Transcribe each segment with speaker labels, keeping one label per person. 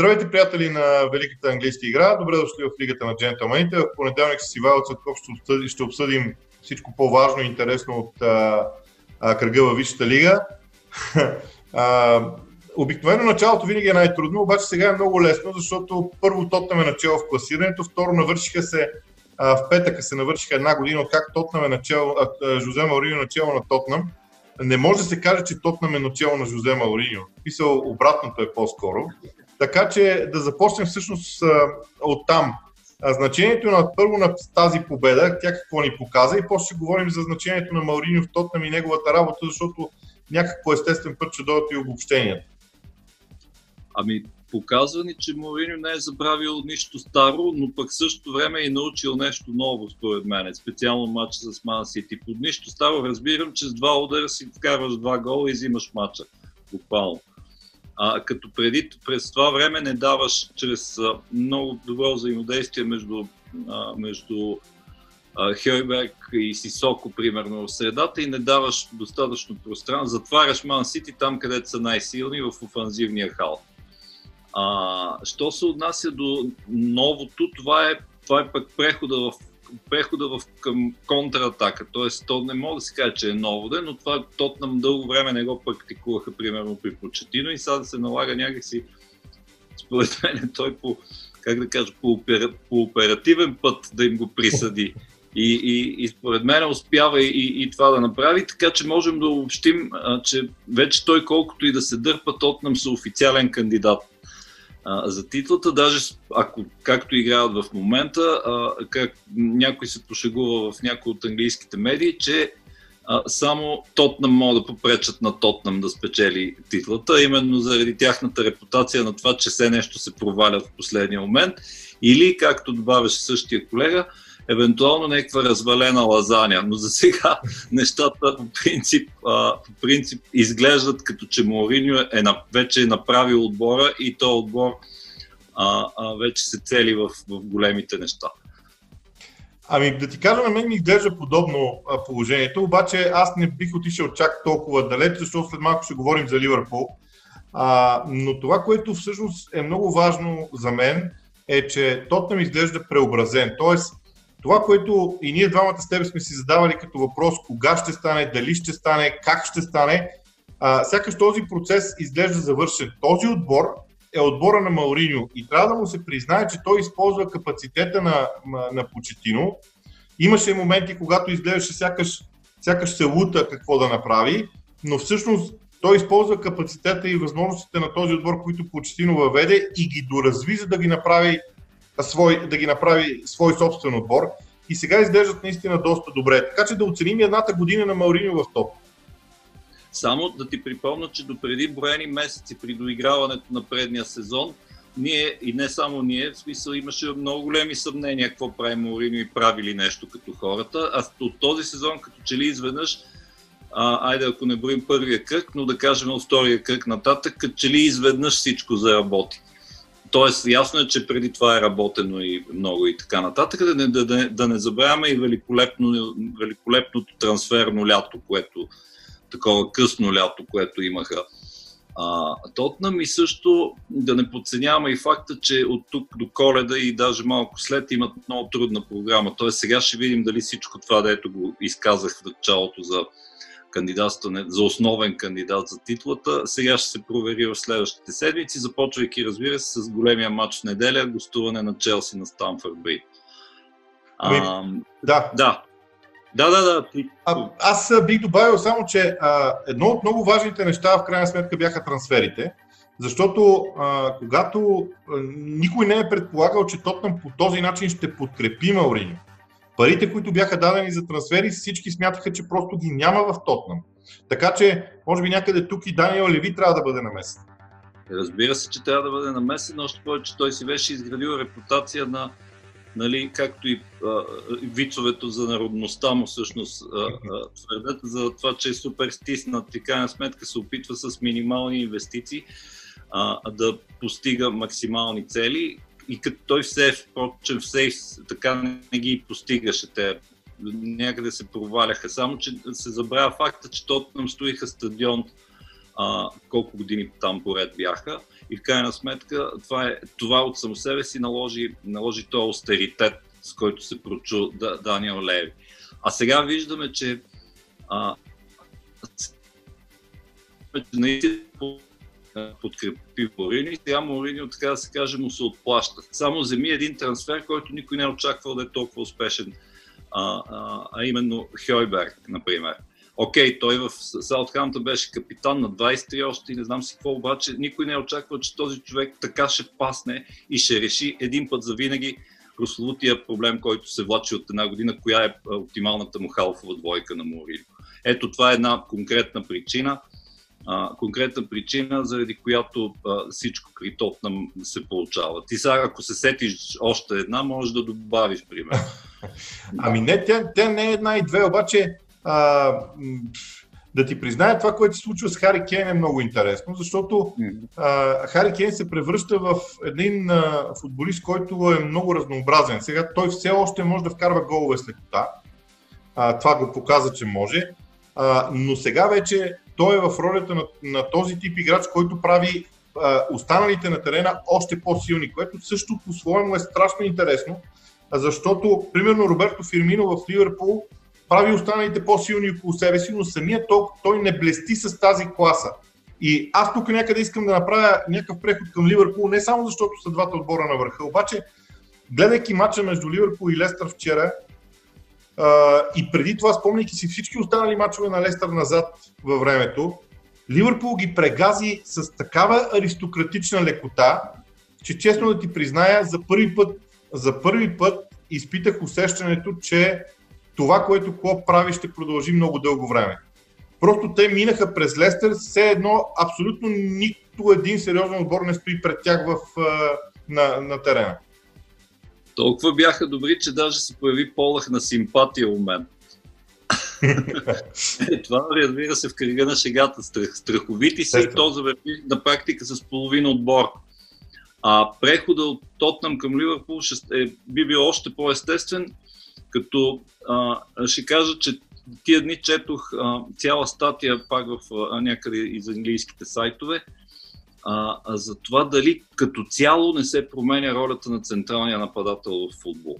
Speaker 1: Здравейте, приятели на Великата английска игра. Добре дошли в Лигата на джентълмените. В понеделник с Ивайло Цветков ще ще обсъдим всичко по-важно и интересно от а, а, кръга във Висшата лига. а, обикновено началото винаги е най-трудно, обаче сега е много лесно, защото първо Тотнам е начало в класирането, второ навършиха се а, в петъка се навършиха една година как Тотнам е начало, а, Жозе Маорино е начало на Тотнам. Не може да се каже, че Тотнам е начало на Жозе Маорино. Писал обратното е по-скоро. Така че да започнем всъщност от там. Значението на първо на тази победа, тя какво ни показа и после ще говорим за значението на Мауриньо в Тотнам и неговата работа, защото някакво естествен път ще дойдат и обобщенията.
Speaker 2: Ами, показва ни, че Мауриньо не е забравил нищо старо, но пък също време е научил нещо ново, според мен. Специално матча с Ман Сити. Под нищо старо разбирам, че с два удара си вкарваш два гола и взимаш матча. Буквално а, като преди през това време не даваш чрез а, много добро взаимодействие между, а, между а, Хейберг и Сисоко, примерно, в средата и не даваш достатъчно пространство. Затваряш Ман Сити там, където са най-силни в офанзивния хал. А, що се отнася до новото, това е, това е пък прехода в прехода в, към контратака. Тоест, то не мога да се каже, че е ново, но това Тотнам дълго време не го практикуваха, примерно при Почетино и сега да се налага някакси, според мен, той по, как да кажа, по, опера, по оперативен път да им го присъди. И, и, и според мен успява и, и това да направи, така че можем да обобщим, а, че вече той колкото и да се дърпа, Тотнам са официален кандидат а, за титлата, даже ако, както играят в момента, а, как някой се пошегува в някои от английските медии, че а, само Тотнам могат да попречат на Тотнам да спечели титлата, именно заради тяхната репутация на това, че все нещо се провалят в последния момент. Или, както добавяше същия колега, евентуално някаква развалена лазаня. Но за сега нещата по принцип, а, по принцип изглеждат като че Мориньо е, на, вече е направил отбора и то отбор а, а, вече се цели в, в големите неща.
Speaker 1: Ами да ти кажа, на мен ми изглежда подобно положението, обаче аз не бих отишъл чак толкова далеч, защото след малко ще говорим за Ливърпул. А, но това, което всъщност е много важно за мен, е, че Тотнам изглежда преобразен. Тоест, това, което и ние двамата с теб сме си задавали като въпрос, кога ще стане, дали ще стане, как ще стане, а, сякаш този процес изглежда завършен. Този отбор е отбора на Мауриньо и трябва да му се признае, че той използва капацитета на, на, Почетино. Имаше моменти, когато изглеждаше сякаш, сякаш се лута какво да направи, но всъщност той използва капацитета и възможностите на този отбор, които Почетино въведе и ги доразви, за да ги направи свой, да ги направи свой собствен отбор и сега изглеждат наистина доста добре. Така че да оценим едната година на Мауриньо в топ.
Speaker 2: Само да ти припомня, че допреди броени месеци при доиграването на предния сезон, ние и не само ние, в смисъл имаше много големи съмнения какво прави Мауриньо и прави ли нещо като хората. А от този сезон, като че ли изведнъж, а, айде ако не броим първия кръг, но да кажем от втория кръг нататък, като че ли изведнъж всичко заработи. Тоест, ясно е, че преди това е работено и много и така нататък. Да не, да, да не забравяме и великолепно, великолепното трансферно лято, което такова късно лято, което имаха а, Тотнам и също да не подценяваме и факта, че от тук до коледа и даже малко след имат много трудна програма. Тоест сега ще видим дали всичко това, дето го изказах в началото за кандидатстване за основен кандидат за титлата. Сега ще се провери в следващите седмици, започвайки, разбира се, с големия матч в неделя, гостуване на Челси на Стамфорд Брид.
Speaker 1: А, да.
Speaker 2: Да. Да, да, да.
Speaker 1: А, аз бих добавил само, че а, едно от много важните неща в крайна сметка бяха трансферите, защото а, когато а, никой не е предполагал, че Тотнам по този начин ще подкрепи Мауриньо. Парите, които бяха дадени за трансфери, всички смятаха, че просто ги няма в Тотнам. Така че, може би някъде тук и Даниел Леви трябва да бъде намесен.
Speaker 2: Разбира се, че трябва да бъде намесен, още повече той си беше изградил репутация на, нали, както и а, вицовето за народността му всъщност а, твърдят за това, че е супер стиснат и крайна сметка се опитва с минимални инвестиции а, да постига максимални цели и като той все, впрочем, все така не ги постигаше. Те някъде се проваляха. Само, че се забравя факта, че Тотнам стоиха стадион а, колко години там поред бяха. И в крайна сметка това, е, това от само себе си наложи, наложи този остеритет, с който се прочу да, Даниел Леви. А сега виждаме, че а, наистина подкрепи Морини. Сега Морини, така да се каже, му се отплаща. Само вземи един трансфер, който никой не е очаквал да е толкова успешен, а, а, а именно Хойберг, например. Окей, той в Саутхамптън беше капитан на 23 още и не знам си какво, обаче никой не е очаквал, че този човек така ще пасне и ще реши един път за винаги прословутия проблем, който се влачи от една година, коя е оптималната му халфова двойка на Морин. Ето това е една конкретна причина, а, конкретна причина, заради която а, всичко при Тотнам се получава. Ти сега, ако се сетиш още една, можеш да добавиш пример.
Speaker 1: ами не, тя, тя не е една и две, обаче а, да ти призная, това, което се случва с Хари Кейн е много интересно, защото а, Хари Кейн се превръща в един а, футболист, който е много разнообразен. Сега той все още може да вкарва голове с лекота. А, това го показа, че може. А, но сега вече той е в ролята на, на този тип играч, който прави а, останалите на терена още по-силни, което също по-своему е страшно интересно, защото, примерно, Роберто Фирмино в Ливерпул прави останалите по-силни около себе си, но самият той, той не блести с тази класа. И аз тук някъде искам да направя някакъв преход към Ливърпул, не само защото са двата отбора на върха, обаче гледайки мача между Ливърпул и Лестър вчера, а, и преди това, спомняйки си всички останали мачове на Лестър назад във времето, Ливърпул ги прегази с такава аристократична лекота, че честно да ти призная, за първи път, за първи път изпитах усещането, че това, което Клоп прави, ще продължи много дълго време. Просто те минаха през Лестър, все едно абсолютно нито един сериозен отбор не стои пред тях в, на, на терена.
Speaker 2: Толкова бяха добри, че даже се появи полах на симпатия у мен. е, това разбира се в кръга на шегата. Страх, страховити си и то завърви на практика с половина отбор. А прехода от Тотнам към Ливърпул ще, е, би бил още по-естествен, като а, ще кажа, че тия дни четох а, цяла статия пак в а, някъде из английските сайтове, а, а за това дали като цяло не се променя ролята на централния нападател в футбол.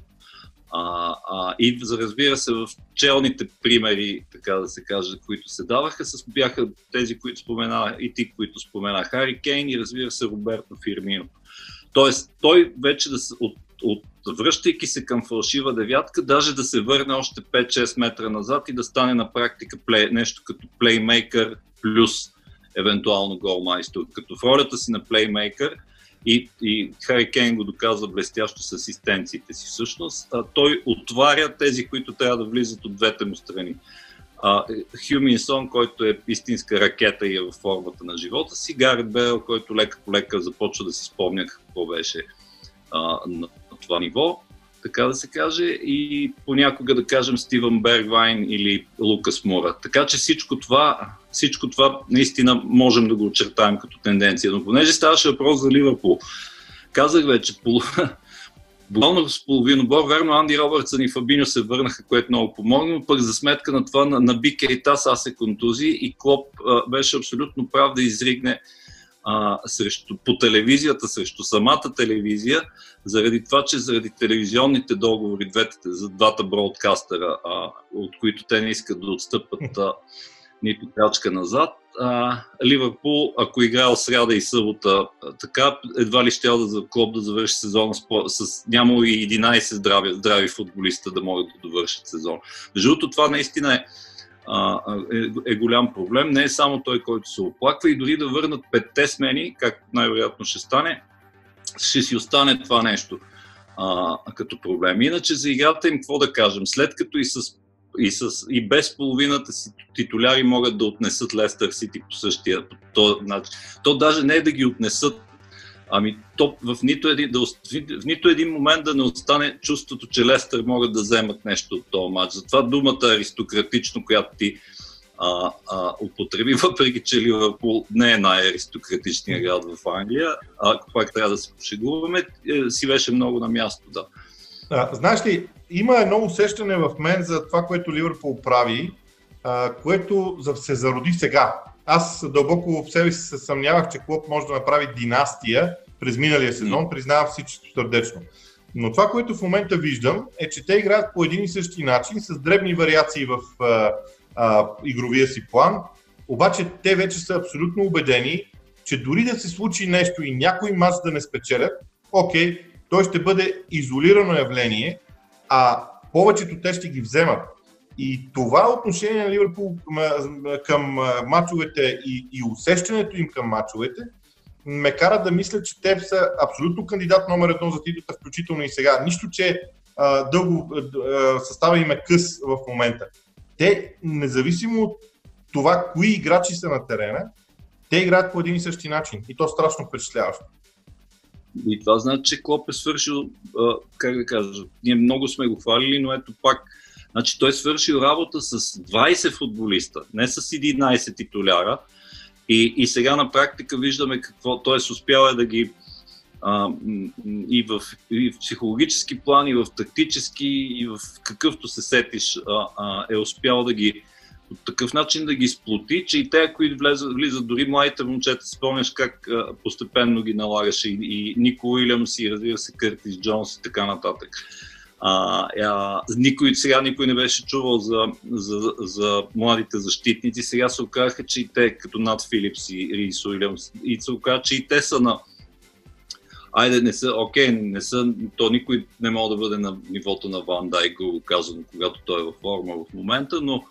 Speaker 2: А, а, и разбира се, в челните примери, така да се каже, които се даваха, с, бяха тези, които спомена и ти, които спомена Хари Кейн и разбира се Роберто Фирмино. Тоест, той вече да се, от, от, връщайки се към фалшива девятка, даже да се върне още 5-6 метра назад и да стане на практика плей, нещо като плеймейкър плюс евентуално голмайстор. Като в ролята си на плеймейкър и, и Хари Кейн го доказва блестящо с асистенциите си всъщност, а, той отваря тези, които трябва да влизат от двете му страни. Хюминсон, който е истинска ракета и е в формата на живота си, Гарет Бел, който лека по лека започва да си спомня какво беше а, на това ниво така да се каже, и понякога да кажем Стивън Бергвайн или Лукас Мура. Така че всичко това, всичко това наистина можем да го очертаем като тенденция. Но понеже ставаше въпрос за Ливърпул, казах вече, буквално с половина бор, верно Анди Робъртсън и Фабиньо се върнаха, което много помогна, но пък за сметка на това на, на Бик Ейтас аз се контузи и Клоп а, беше абсолютно прав да изригне а, срещу, по телевизията, срещу самата телевизия, заради това, че заради телевизионните договори, двете, за двата бродкастера, а, от които те не искат да отстъпат а, нито крачка назад, а, Ливърпул, ако играл сряда и събота, така едва ли ще да клуб да завърши сезона с, с нямало и 11 здрави, здрави футболиста да могат да довършат сезон. Между това наистина е е, е голям проблем. Не е само той, който се оплаква и дори да върнат петте смени, както най-вероятно ще стане, ще си остане това нещо а, като проблем. Иначе за играта им какво да кажем? След като и с и, с, и без половината си титуляри могат да отнесат Лестър Сити по същия по то, значи, то даже не е да ги отнесат, ами то в нито, един, да, в нито един момент да не остане чувството, че Лестър могат да вземат нещо от този матч. Затова думата аристократично, която ти а, а, употреби, въпреки че Ливърпул не е най-аристократичният град в Англия, ако пак трябва да се пошегуваме, е, си беше много на място, да.
Speaker 1: А, знаеш ли, има едно усещане в мен за това, което Ливърпул прави, а, което се зароди сега. Аз дълбоко в себе си се съмнявах, че Клоп може да направи династия през миналия сезон, признавам всичко сърдечно. Но това, което в момента виждам, е, че те играят по един и същи начин, с дребни вариации в а, а, игровия си план. Обаче те вече са абсолютно убедени, че дори да се случи нещо и някой мач да не спечелят, окей, той ще бъде изолирано явление, а повечето те ще ги вземат. И това отношение на Ливърпул към, мачовете и, и усещането им към мачовете ме кара да мисля, че те са абсолютно кандидат номер едно за титлата, включително и сега. Нищо, че а, дълго а, състава им е къс в момента. Те, независимо от това, кои играчи са на терена, те играят по един и същи начин. И то страшно впечатляващо.
Speaker 2: И това значи, че Клоп е свършил, а, как да кажа, ние много сме го хвалили, но ето пак, значи той е свършил работа с 20 футболиста, не с 11 титуляра. И, и сега на практика виждаме какво, т.е. успял е да ги а, и, в, и в психологически план, и в тактически, и в какъвто се сетиш, а, а, е успял да ги по такъв начин да ги сплоти, че и те, които влизат, влизат дори младите момчета, спомняш как а, постепенно ги налагаше и, и Нико Уилямс и разбира се Къртис Джонс и така нататък. А, а, никой, сега никой не беше чувал за, за, за младите защитници. Сега се оказаха, че и те, като над Филипс и Рис Уилямс, и се оказа, че и те са на Айде, не са, окей, не са, то никой не може да бъде на нивото на Ван Дайк, го казвам, когато той е във форма в момента, но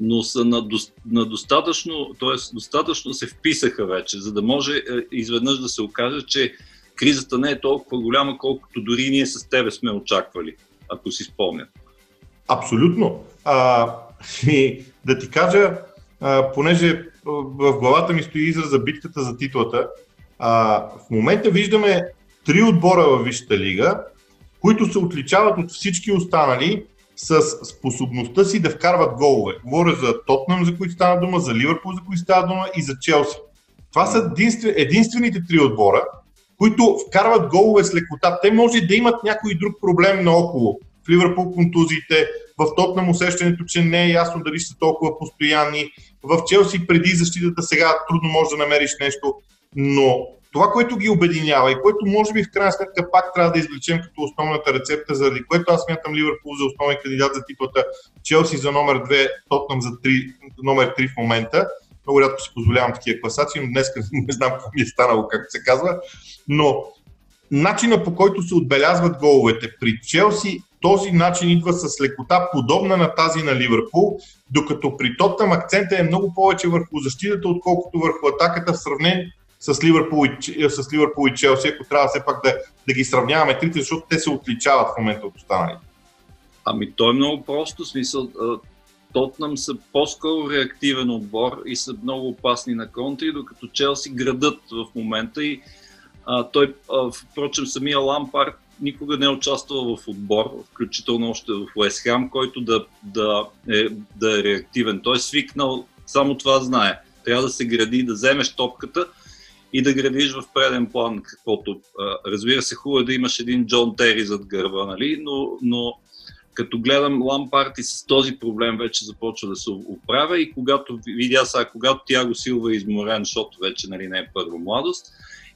Speaker 2: но са на, на достатъчно, т.е. достатъчно се вписаха вече, за да може е, изведнъж да се окаже, че кризата не е толкова голяма, колкото дори ние с тебе сме очаквали, ако си спомнят.
Speaker 1: Абсолютно. А, и да ти кажа, а, понеже в главата ми стои израз за битката за титлата, а, в момента виждаме три отбора във Висшата лига, които се отличават от всички останали с способността си да вкарват голове. Говоря за Тотнам, за които стана дума, за Ливърпул, за които стана дума и за Челси. Това са единствен, единствените три отбора, които вкарват голове с лекота. Те може да имат някой друг проблем наоколо. В Ливърпул контузиите, в Тотнам усещането, че не е ясно дали са толкова постоянни. В Челси преди защитата сега трудно може да намериш нещо. Но това, което ги обединява и което може би в крайна сметка пак трябва да извлечем като основната рецепта, заради което аз смятам Ливърпул за основен кандидат за титлата, Челси за номер 2, Тотнам за 3, номер 3 в момента. Много рядко си позволявам такива класации, но днес не знам какво ми е станало, както се казва. Но начина по който се отбелязват головете при Челси, този начин идва с лекота, подобна на тази на Ливърпул, докато при Тоттам акцента е много повече върху защитата, отколкото върху атаката в сравнение с Ливърпул и, с Ливърпул и Челси, ако трябва все пак да, да ги сравняваме трите, защото те се отличават в момента от останалите.
Speaker 2: Ами то е много просто, смисъл. Тотнам са по-скоро реактивен отбор и са много опасни на контри, докато Челси градат в момента и а, той, а, впрочем, самия Лампард никога не е участвал в отбор, включително още в Уест Хам, който да, да, е, да е реактивен. Той е свикнал, само това знае. Трябва да се гради, да вземеш топката и да градиш в преден план каквото. Разбира се, хубаво е да имаш един Джон Тери зад гърба, нали? но, но като гледам Лампарти с този проблем вече започва да се оправя и когато видя сега, когато тя го силва е изморен, защото вече нали, не е първа младост,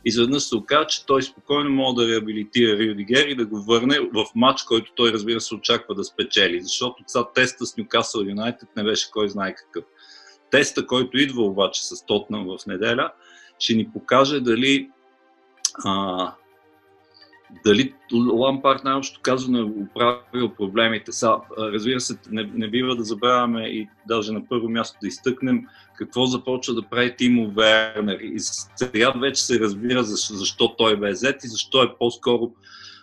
Speaker 2: изведнъж се оказа, че той спокойно може да реабилитира Рюдигер и да го върне в матч, който той разбира се очаква да спечели, защото сега теста с Нюкасъл Юнайтед не беше кой знае какъв. Теста, който идва обаче с Тотнам в неделя, ще ни покаже дали а, дали Лампард най-общо казано е оправил проблемите. Са, разбира се, не, не бива да забравяме и даже на първо място да изтъкнем какво започва да прави Тимо Вернер. И сега вече се разбира защо, защо той бе взет и защо е по-скоро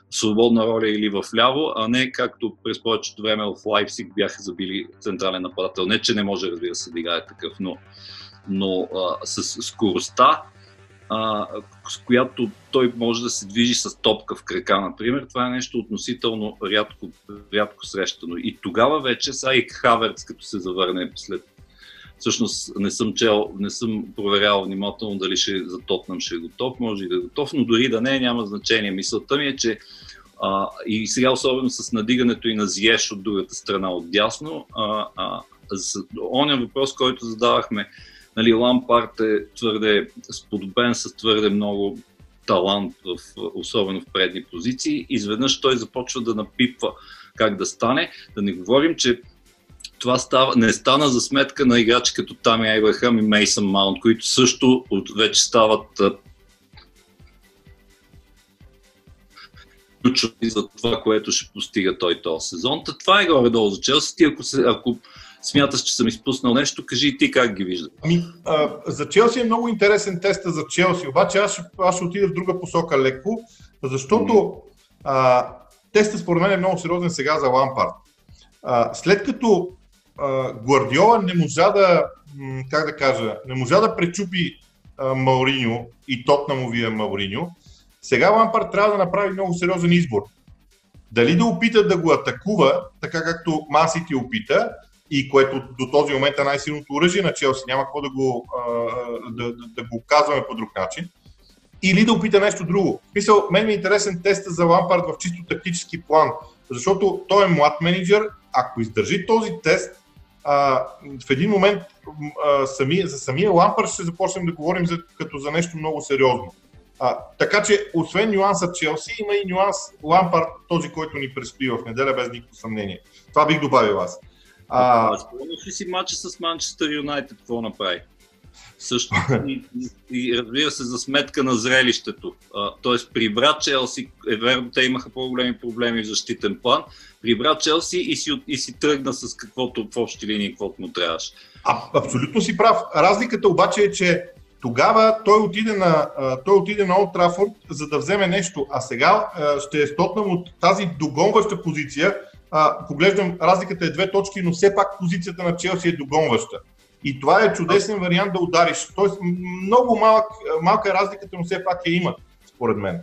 Speaker 2: свободна роля или в ляво, а не както през повечето време в Лайпсик бяха забили централен нападател. Не, че не може, разбира се, да играе такъв, но но а, с скоростта, а, с която той може да се движи с топка в крака, например, това е нещо относително рядко, рядко срещано. И тогава вече Сайк Хаверц, като се завърне след Всъщност не съм чел, не съм проверял внимателно дали ще за Тотнам ще е готов, може и да е готов, но дори да не, няма значение. Мисълта ми е, че а, и сега особено с надигането и на Зиеш от другата страна от дясно, а, а, за оня въпрос, който задавахме, нали, Лампарт е твърде сподобен с твърде много талант, в, особено в предни позиции. Изведнъж той започва да напипва как да стане. Да не говорим, че това става, не стана за сметка на играчи като Тами Айбрахам и Мейсън Маунт, които също вече стават ключови за това, което ще постига той този сезон. Та това е горе-долу за Челси. Ако, се, ако смяташ, че съм изпуснал нещо, кажи и ти как ги виждаш.
Speaker 1: Ами, а, за Челси е много интересен тест за Челси, обаче аз ще, аз ще отида в друга посока леко, защото а, тестът според мен е много сериозен сега за Лампард. А, след като а, Гвардиола не можа да, как да кажа, не можа да пречупи а, Мауриньо и Тотнамовия Мауриньо, сега Лампард трябва да направи много сериозен избор. Дали да опита да го атакува, така както Масити опита, и което до този момент е най-силното оръжие на Челси, няма какво да го, да, да, да го казваме по друг начин, или да опита нещо друго. Мисъл, мен ми е интересен теста за Лампард в чисто тактически план, защото той е млад менеджер, ако издържи този тест, в един момент сами, за самия Лампард ще започнем да говорим за, като за нещо много сериозно. А, така че, освен нюанса Челси, има и нюанс Лампард, този, който ни предстои в неделя, без никакво съмнение. Това бих добавил аз.
Speaker 2: А... Спомняш ли си матча с Манчестър Юнайтед, какво направи? Също и, и, разбира се за сметка на зрелището. тоест прибра Челси, е верно, те имаха по-големи проблеми в защитен план, прибра Челси и си, и си тръгна с каквото в общи линии, каквото му трябваше.
Speaker 1: А, абсолютно си прав. Разликата обаче е, че тогава той отиде на, той отиде на Олд Трафорд, за да вземе нещо, а сега ще е стотнам от тази догонваща позиция. Поглеждам, разликата е две точки, но все пак позицията на Челси е догонваща. И това е чудесен вариант да удариш. Тоест, много малък, малка е разликата, но все пак я има, според мен.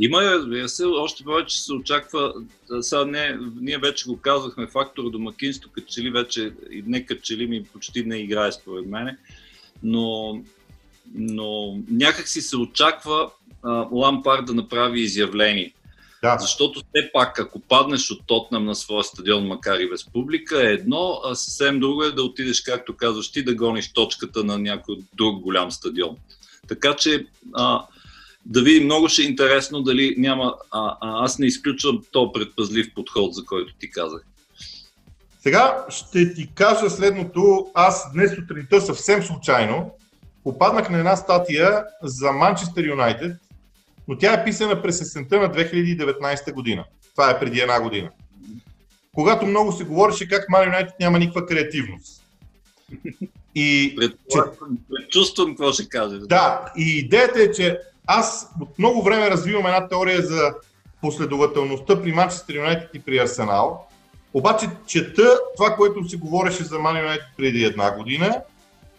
Speaker 2: Има, разбира се, още повече се очаква, сега не, ние вече го казахме, фактор домакинство, като че ли вече, не като че ли ми почти не играе според мен, но но някак си се очаква а, Лампард да направи изявление. Да. Защото все пак, ако паднеш от Тотнам на своя стадион, макар и без публика, е едно, а съвсем друго е да отидеш, както казваш ти, да гониш точката на някой друг голям стадион. Така че а, да видим, много ще е интересно дали няма. А, а, аз не изключвам то предпазлив подход, за който ти казах.
Speaker 1: Сега ще ти кажа следното. Аз днес сутринта съвсем случайно попаднах на една статия за Манчестър Юнайтед, но тя е писана през есента на 2019 година. Това е преди една година. Когато много се говореше как Ман Юнайтед няма никаква креативност.
Speaker 2: И, Предчувствам какво ще каже.
Speaker 1: Да, и идеята е, че аз от много време развивам една теория за последователността при Манчестър Юнайтед и при Арсенал. Обаче чета това, което се говореше за Ман Юнайтед преди една година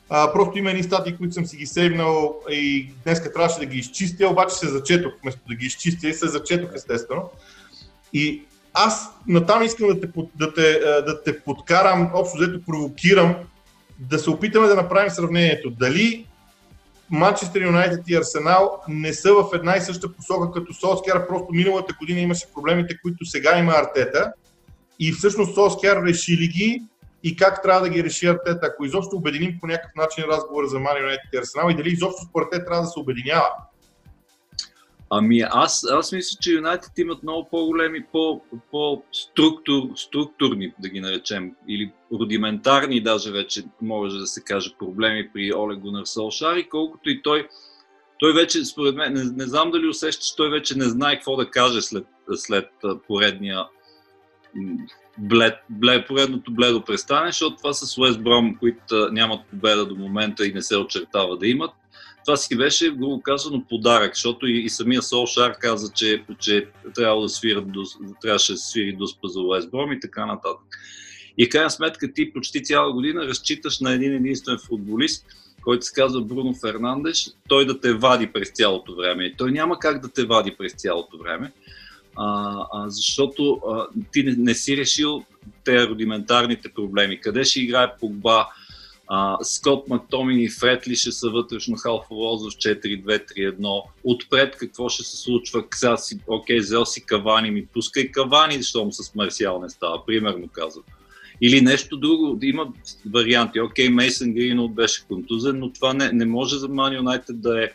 Speaker 1: а, просто има едни статии, които съм си ги сейвнал и днеска трябваше да ги изчистя, обаче се зачетох вместо да ги изчистя и се зачетох естествено. И аз натам искам да те, да те, да те подкарам, общо взето провокирам, да се опитаме да направим сравнението. Дали Манчестър Юнайтед и Арсенал не са в една и съща посока като Солскияр, просто миналата година имаше проблемите, които сега има Артета и всъщност Солскияр решили ги и как трябва да ги реши Артета, ако изобщо обединим по някакъв начин разговора за Мани Юнайтед и Арсенал и дали изобщо според те трябва да се обединява?
Speaker 2: Ами аз, аз мисля, че Юнайтед имат много по-големи, по, по-структурни, да ги наречем, или рудиментарни даже вече може да се каже проблеми при Оле Гунар Солшар и колкото и той, той вече, според мен, не, не знам дали усещаш, той вече не знае какво да каже след, след поредния блед, блед, поредното бледо престане, защото това с Уест Бром, които нямат победа до момента и не се очертава да имат. Това си беше, грубо казано, подарък, защото и, и самия Солшар каза, че, че трябва да свира, трябваше да свири до за Уест Бром и така нататък. И в крайна сметка ти почти цяла година разчиташ на един единствен футболист, който се казва Бруно Фернандеш, той да те вади през цялото време. И той няма как да те вади през цялото време а, а, защото а, ти не, не си решил те рудиментарните проблеми. Къде ще играе Погба, а, Скот Мактомин и Фретли ще са вътрешно халфовозо в 4-2-3-1. Отпред какво ще се случва? Сега си, окей, взел си Кавани, ми пускай Кавани, защото с Марсиал не става, примерно казвам. Или нещо друго. Има варианти. Окей, Мейсън Гринолд беше контузен, но това не, не може за Ман Юнайтед да е,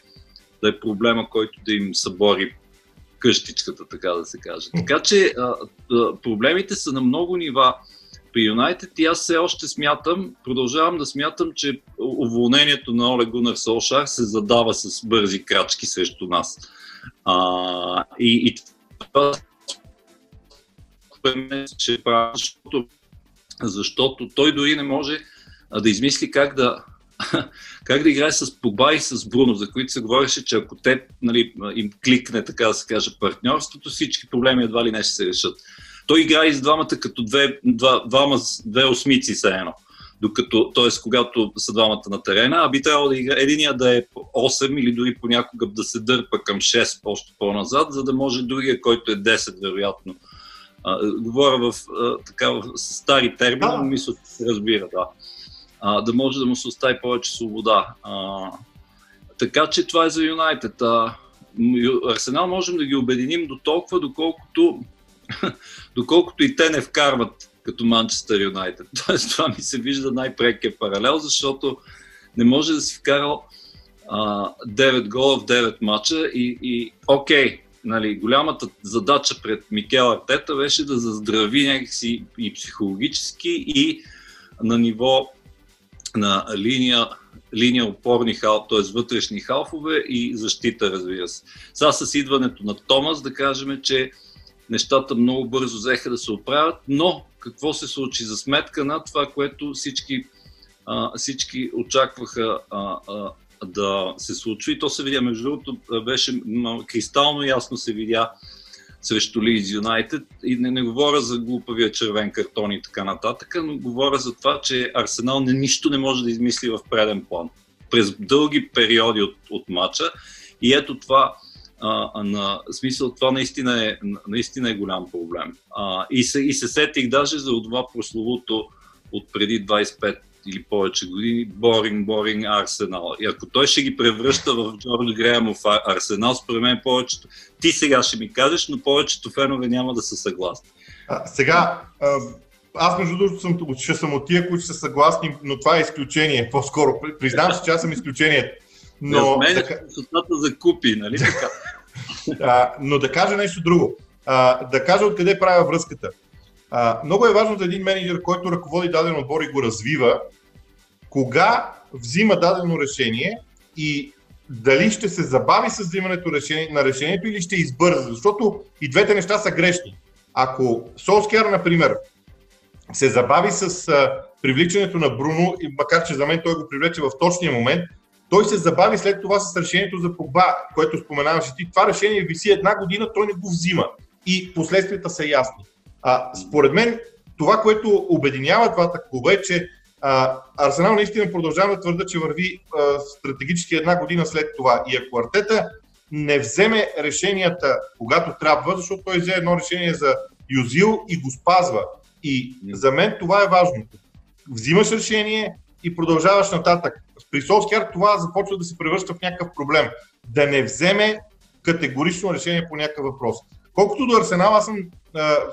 Speaker 2: да е проблема, който да им събори къщичката, така да се каже. Така че проблемите са на много нива при Юнайтед и аз все още смятам, продължавам да смятам, че уволнението на Оле Гунар Солшар се задава с бързи крачки срещу нас. А, и, и това ще прави, защото, защото той дори не може да измисли как да, как да играе с Погба и с Бруно, за които се говореше, че ако те нали, им кликне, така да се каже, партньорството, всички проблеми едва ли не ще се решат. Той играе с двамата като две, два, двама, две осмици са едно. Докато, т.е. когато са двамата на терена, а би трябвало да игра единия да е 8 или дори понякога да се дърпа към 6 още по-назад, за да може другия, който е 10 вероятно. А, говоря в, а, така, в стари термини, но мисля, че се разбира, да. А, да може да му се остави повече свобода. А, така че това е за Юнайтед. Арсенал можем да ги обединим до толкова, доколкото доколкото и те не вкарват като Манчестър Юнайтед. Тоест това ми се вижда най-прекия паралел, защото не може да си вкарал а, 9 гола в 9 мача и, и окей, нали, голямата задача пред Микел Артета беше да заздрави някакси и психологически и на ниво на линия, линия опорни хал, т.е. вътрешни халфове и защита, разбира се. Сега с идването на Томас да кажем, че нещата много бързо взеха да се оправят, но какво се случи за сметка на това, което всички, а, всички очакваха а, а, да се случи. И то се видя, между другото, беше кристално ясно се видя срещу Лиз Юнайтед. И не, не говоря за глупавия червен картон и така нататък, но говоря за това, че Арсенал не, нищо не може да измисли в преден план. През дълги периоди от, от матча. И ето това а, на смисъл това наистина е, наистина е голям проблем. А, и, се, и се сетих даже за това прословото от преди 25 или повече години Боринг, Боринг, Арсенал. И ако той ще ги превръща в Джордж Греемов Арсенал, според мен повечето, ти сега ще ми кажеш, но повечето фенове няма да са съгласни.
Speaker 1: А, сега, аз между другото съм, ще съм от тия, които са съгласни, но това е изключение. По-скоро признавам се, че аз съм изключение.
Speaker 2: Но, не да, за купи, нали така?
Speaker 1: а, но да кажа нещо друго. А, да кажа откъде правя връзката. А, много е важно за един менеджер, който ръководи даден отбор и го развива, кога взима дадено решение и дали ще се забави с взимането решение, на решението или ще избърза, защото и двете неща са грешни. Ако Солскияр, например, се забави с а, привличането на Бруно, макар че за мен той го привлече в точния момент, той се забави след това с решението за Погба, което споменаваше ти. Това решение виси една година, той не го взима. И последствията са ясни. А, според мен, това, което обединява двата клуба е, че а, Арсенал наистина продължава да твърда, че върви а, стратегически една година след това. И ако Артета не вземе решенията, когато трябва, защото той взе едно решение за Юзил и го спазва. И за мен това е важното. Взимаш решение и продължаваш нататък. При Солскияр това започва да се превръща в някакъв проблем. Да не вземе категорично решение по някакъв въпрос. Колкото до Арсенал, аз съм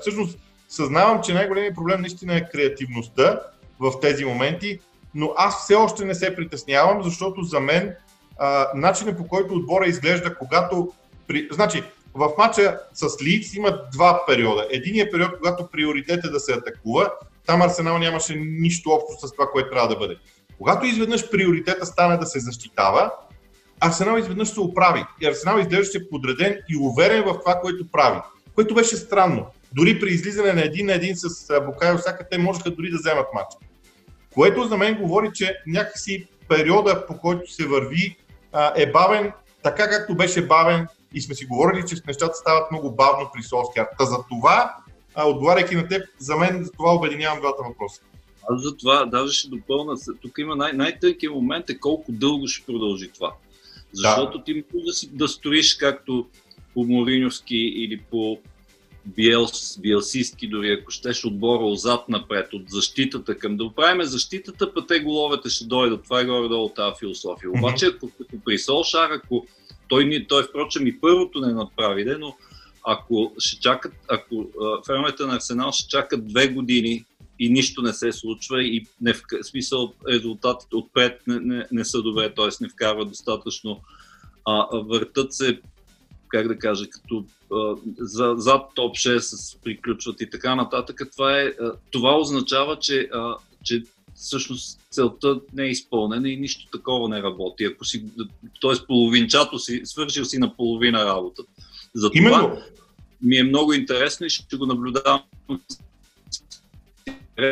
Speaker 1: всъщност съзнавам, че най-големият проблем наистина е креативността в тези моменти, но аз все още не се притеснявам, защото за мен а, начинът по който отбора изглежда, когато. При... Значи, в матча с Лиц има два периода. Единият период, когато приоритет е да се атакува, там Арсенал нямаше нищо общо с това, което трябва да бъде. Когато изведнъж приоритета стане да се защитава, Арсенал изведнъж се оправи. И Арсенал изглеждаше подреден и уверен в това, което прави. Което беше странно. Дори при излизане на един на един с Букайо Сака, те можеха дори да вземат матч. Което за мен говори, че някакси периода, по който се върви, е бавен, така както беше бавен и сме си говорили, че нещата стават много бавно при Солскияр. Та за това, отговаряйки на теб, за мен за това обединявам двата въпроса.
Speaker 2: Аз за това даже ще допълна. Тук има най- най-тънкият момент е колко дълго ще продължи това. Защото да. ти може да, си, да стоиш както по Мориньовски или по биелс, биелсистки, дори ако щеш отбора отзад напред, от защитата към да оправим защитата, па те головете ще дойдат. Това е горе-долу тази философия. Обаче, ако, ако при Солшар, ако той, той впрочем и първото не направи, но ако ще чакат, ако фермерите на Арсенал ще чакат две години и нищо не се случва и не в смисъл резултатите отпред не, не, не са добре, т.е. не вкарва достатъчно. А, въртат се, как да кажа, като а, за, зад топ 6 приключват и така нататък. Това, е, а, това означава, че, а, че всъщност целта не е изпълнена и нищо такова не работи. Ако си, т.е. половинчато си, свършил си на половина работа. Затова Именно. ми е много интересно и ще го наблюдавам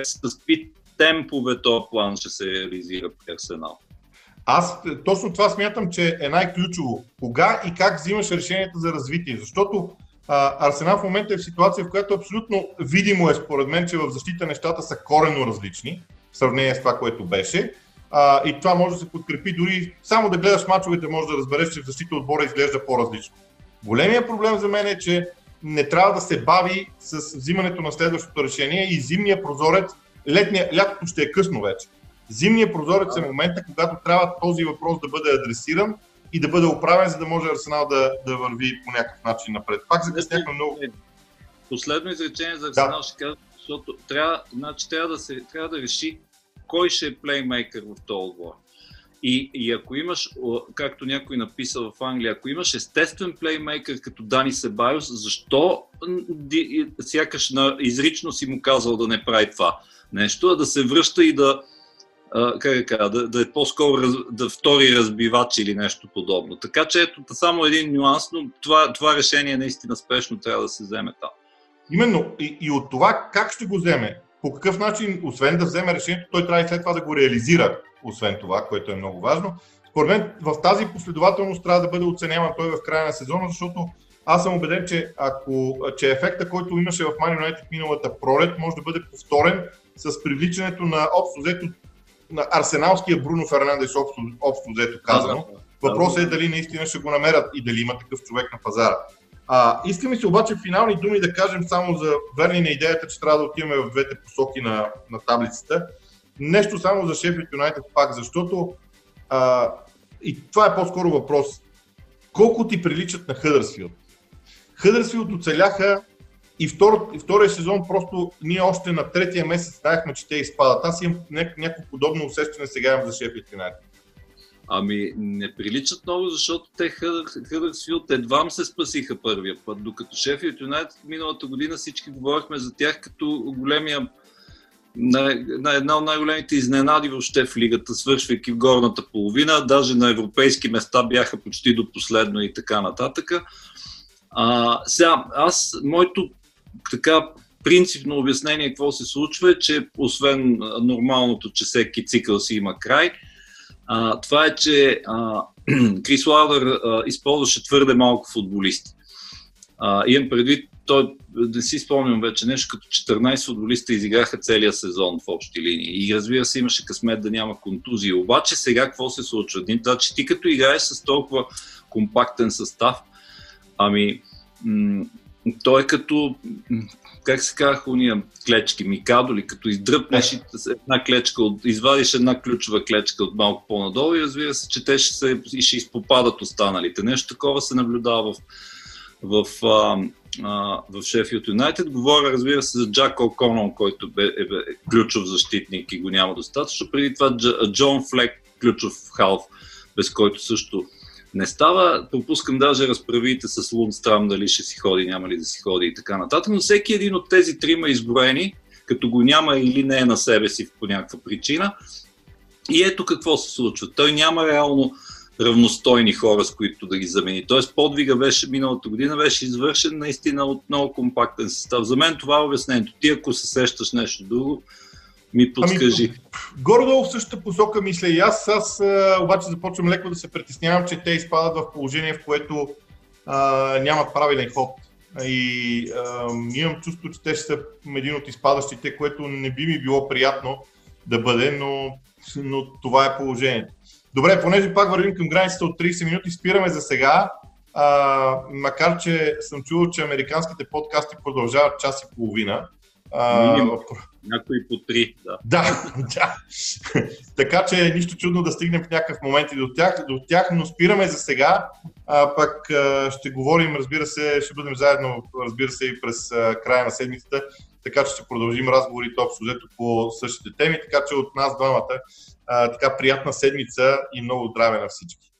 Speaker 2: с какви темпове този план ще се реализира при Арсенал.
Speaker 1: Аз точно това смятам, че е най-ключово. Кога и как взимаш решенията за развитие? Защото а, Арсенал в момента е в ситуация, в която абсолютно видимо е според мен, че в защита нещата са коренно различни в сравнение с това, което беше. А, и това може да се подкрепи дори само да гледаш мачовете, може да разбереш, че в защита отбора изглежда по-различно. Големия проблем за мен е, че не трябва да се бави с взимането на следващото решение и зимния прозорец, летния, лятото ще е късно вече. Зимния прозорец е момента, когато трябва този въпрос да бъде адресиран и да бъде оправен, за да може Арсенал да, да върви по някакъв начин напред. Пак закъсняхме много.
Speaker 2: Последно изречение за Арсенал да. ще кажа, защото трябва, значи, трябва, да се, трябва да реши кой ще е плеймейкър в този отбор. И, и ако имаш, както някой написа в Англия, ако имаш естествен плеймейкър като Дани Себайос, защо сякаш на, изрично си му казал да не прави това нещо, а да се връща и да, как да, да, да е по-скоро раз, да втори разбивач или нещо подобно. Така че ето само един нюанс, но това, това решение наистина спешно трябва да се вземе там.
Speaker 1: Именно. И, и от това как ще го вземе, по какъв начин, освен да вземе решението, той трябва и след това да го реализира, освен това, което е много важно. Според мен в тази последователност трябва да бъде оценяван той в края на сезона, защото аз съм убеден, че, ако, че ефекта, който имаше в Man United миналата пролет, може да бъде повторен с привличането на общо взето на арсеналския Бруно Фернандес общо, общо взето казано. Въпросът е дали наистина ще го намерят и дали има такъв човек на пазара. А, искаме се обаче финални думи да кажем само за верни на идеята, че трябва да отиваме в двете посоки на, на таблицата. Нещо само за Шеф Юнайтед пак, защото а, и това е по-скоро въпрос. Колко ти приличат на Хъдърсфилд? Хъдърсфилд оцеляха и, втор, и втория сезон просто ние още на третия месец знаехме, че те изпадат. Аз имам някакво подобно усещане сега имам за Шеф Юнайтед.
Speaker 2: Ами не приличат много, защото те Хъдърсфилд едва се спасиха първия път, докато Шефилд Юнайтед миналата година всички говорихме за тях като големия на, на една от най-големите изненади въобще в лигата, свършвайки в горната половина, даже на европейски места бяха почти до последно и така нататък. А, сега, аз, моето така принципно обяснение какво се случва е, че освен нормалното, че всеки цикъл си има край, а, това е, че а, Крис Лаудър а, използваше твърде малко футболисти. А, имам предвид, той, не си спомням вече нещо, като 14 футболиста изиграха целия сезон в общи линии. И разбира се, имаше късмет да няма контузии. Обаче сега какво се случва? Значи ти като играеш с толкова компактен състав, ами м- той е като как се казаха уния клечки, микадоли, като издръпнеш една клечка, от, извадиш една ключова клечка от малко по-надолу и разбира се, че те ще, се, ще изпопадат останалите. Нещо такова се наблюдава в, в, а, а, в Шефилд Юнайтед. Говоря, разбира се, за Джак О'Конъл, който бе, е, бе, ключов защитник и го няма достатъчно. Преди това Джон Флек, ключов халф, без който също не става. Пропускам даже разправите с Лунстрам, дали ще си ходи, няма ли да си ходи и така нататък. Но всеки един от тези трима изброени, като го няма или не е на себе си по някаква причина. И ето какво се случва. Той няма реално равностойни хора, с които да ги замени. Тоест подвига беше миналата година, беше извършен наистина от много компактен състав. За мен това е обяснението. Ти ако се сещаш нещо друго, ми подскажи. Ами,
Speaker 1: горе-долу в същата посока мисля и аз. Аз обаче започвам леко да се притеснявам, че те изпадат в положение, в което а, нямат правилен ход. И а, имам чувство, че те ще са един от изпадащите, което не би ми било приятно да бъде, но, но това е положението. Добре, понеже пак вървим към границата от 30 минути, спираме за сега. А, макар, че съм чувал, че американските подкасти продължават час и половина.
Speaker 2: А, някои по три, да.
Speaker 1: Да, да. така че нищо чудно да стигнем в някакъв момент и до тях, до тях но спираме за сега. А, пък а, ще говорим, разбира се, ще бъдем заедно, разбира се, и през а, края на седмицата така че ще продължим разговорите общо взето по същите теми, така че от нас двамата а, така приятна седмица и много здраве на всички.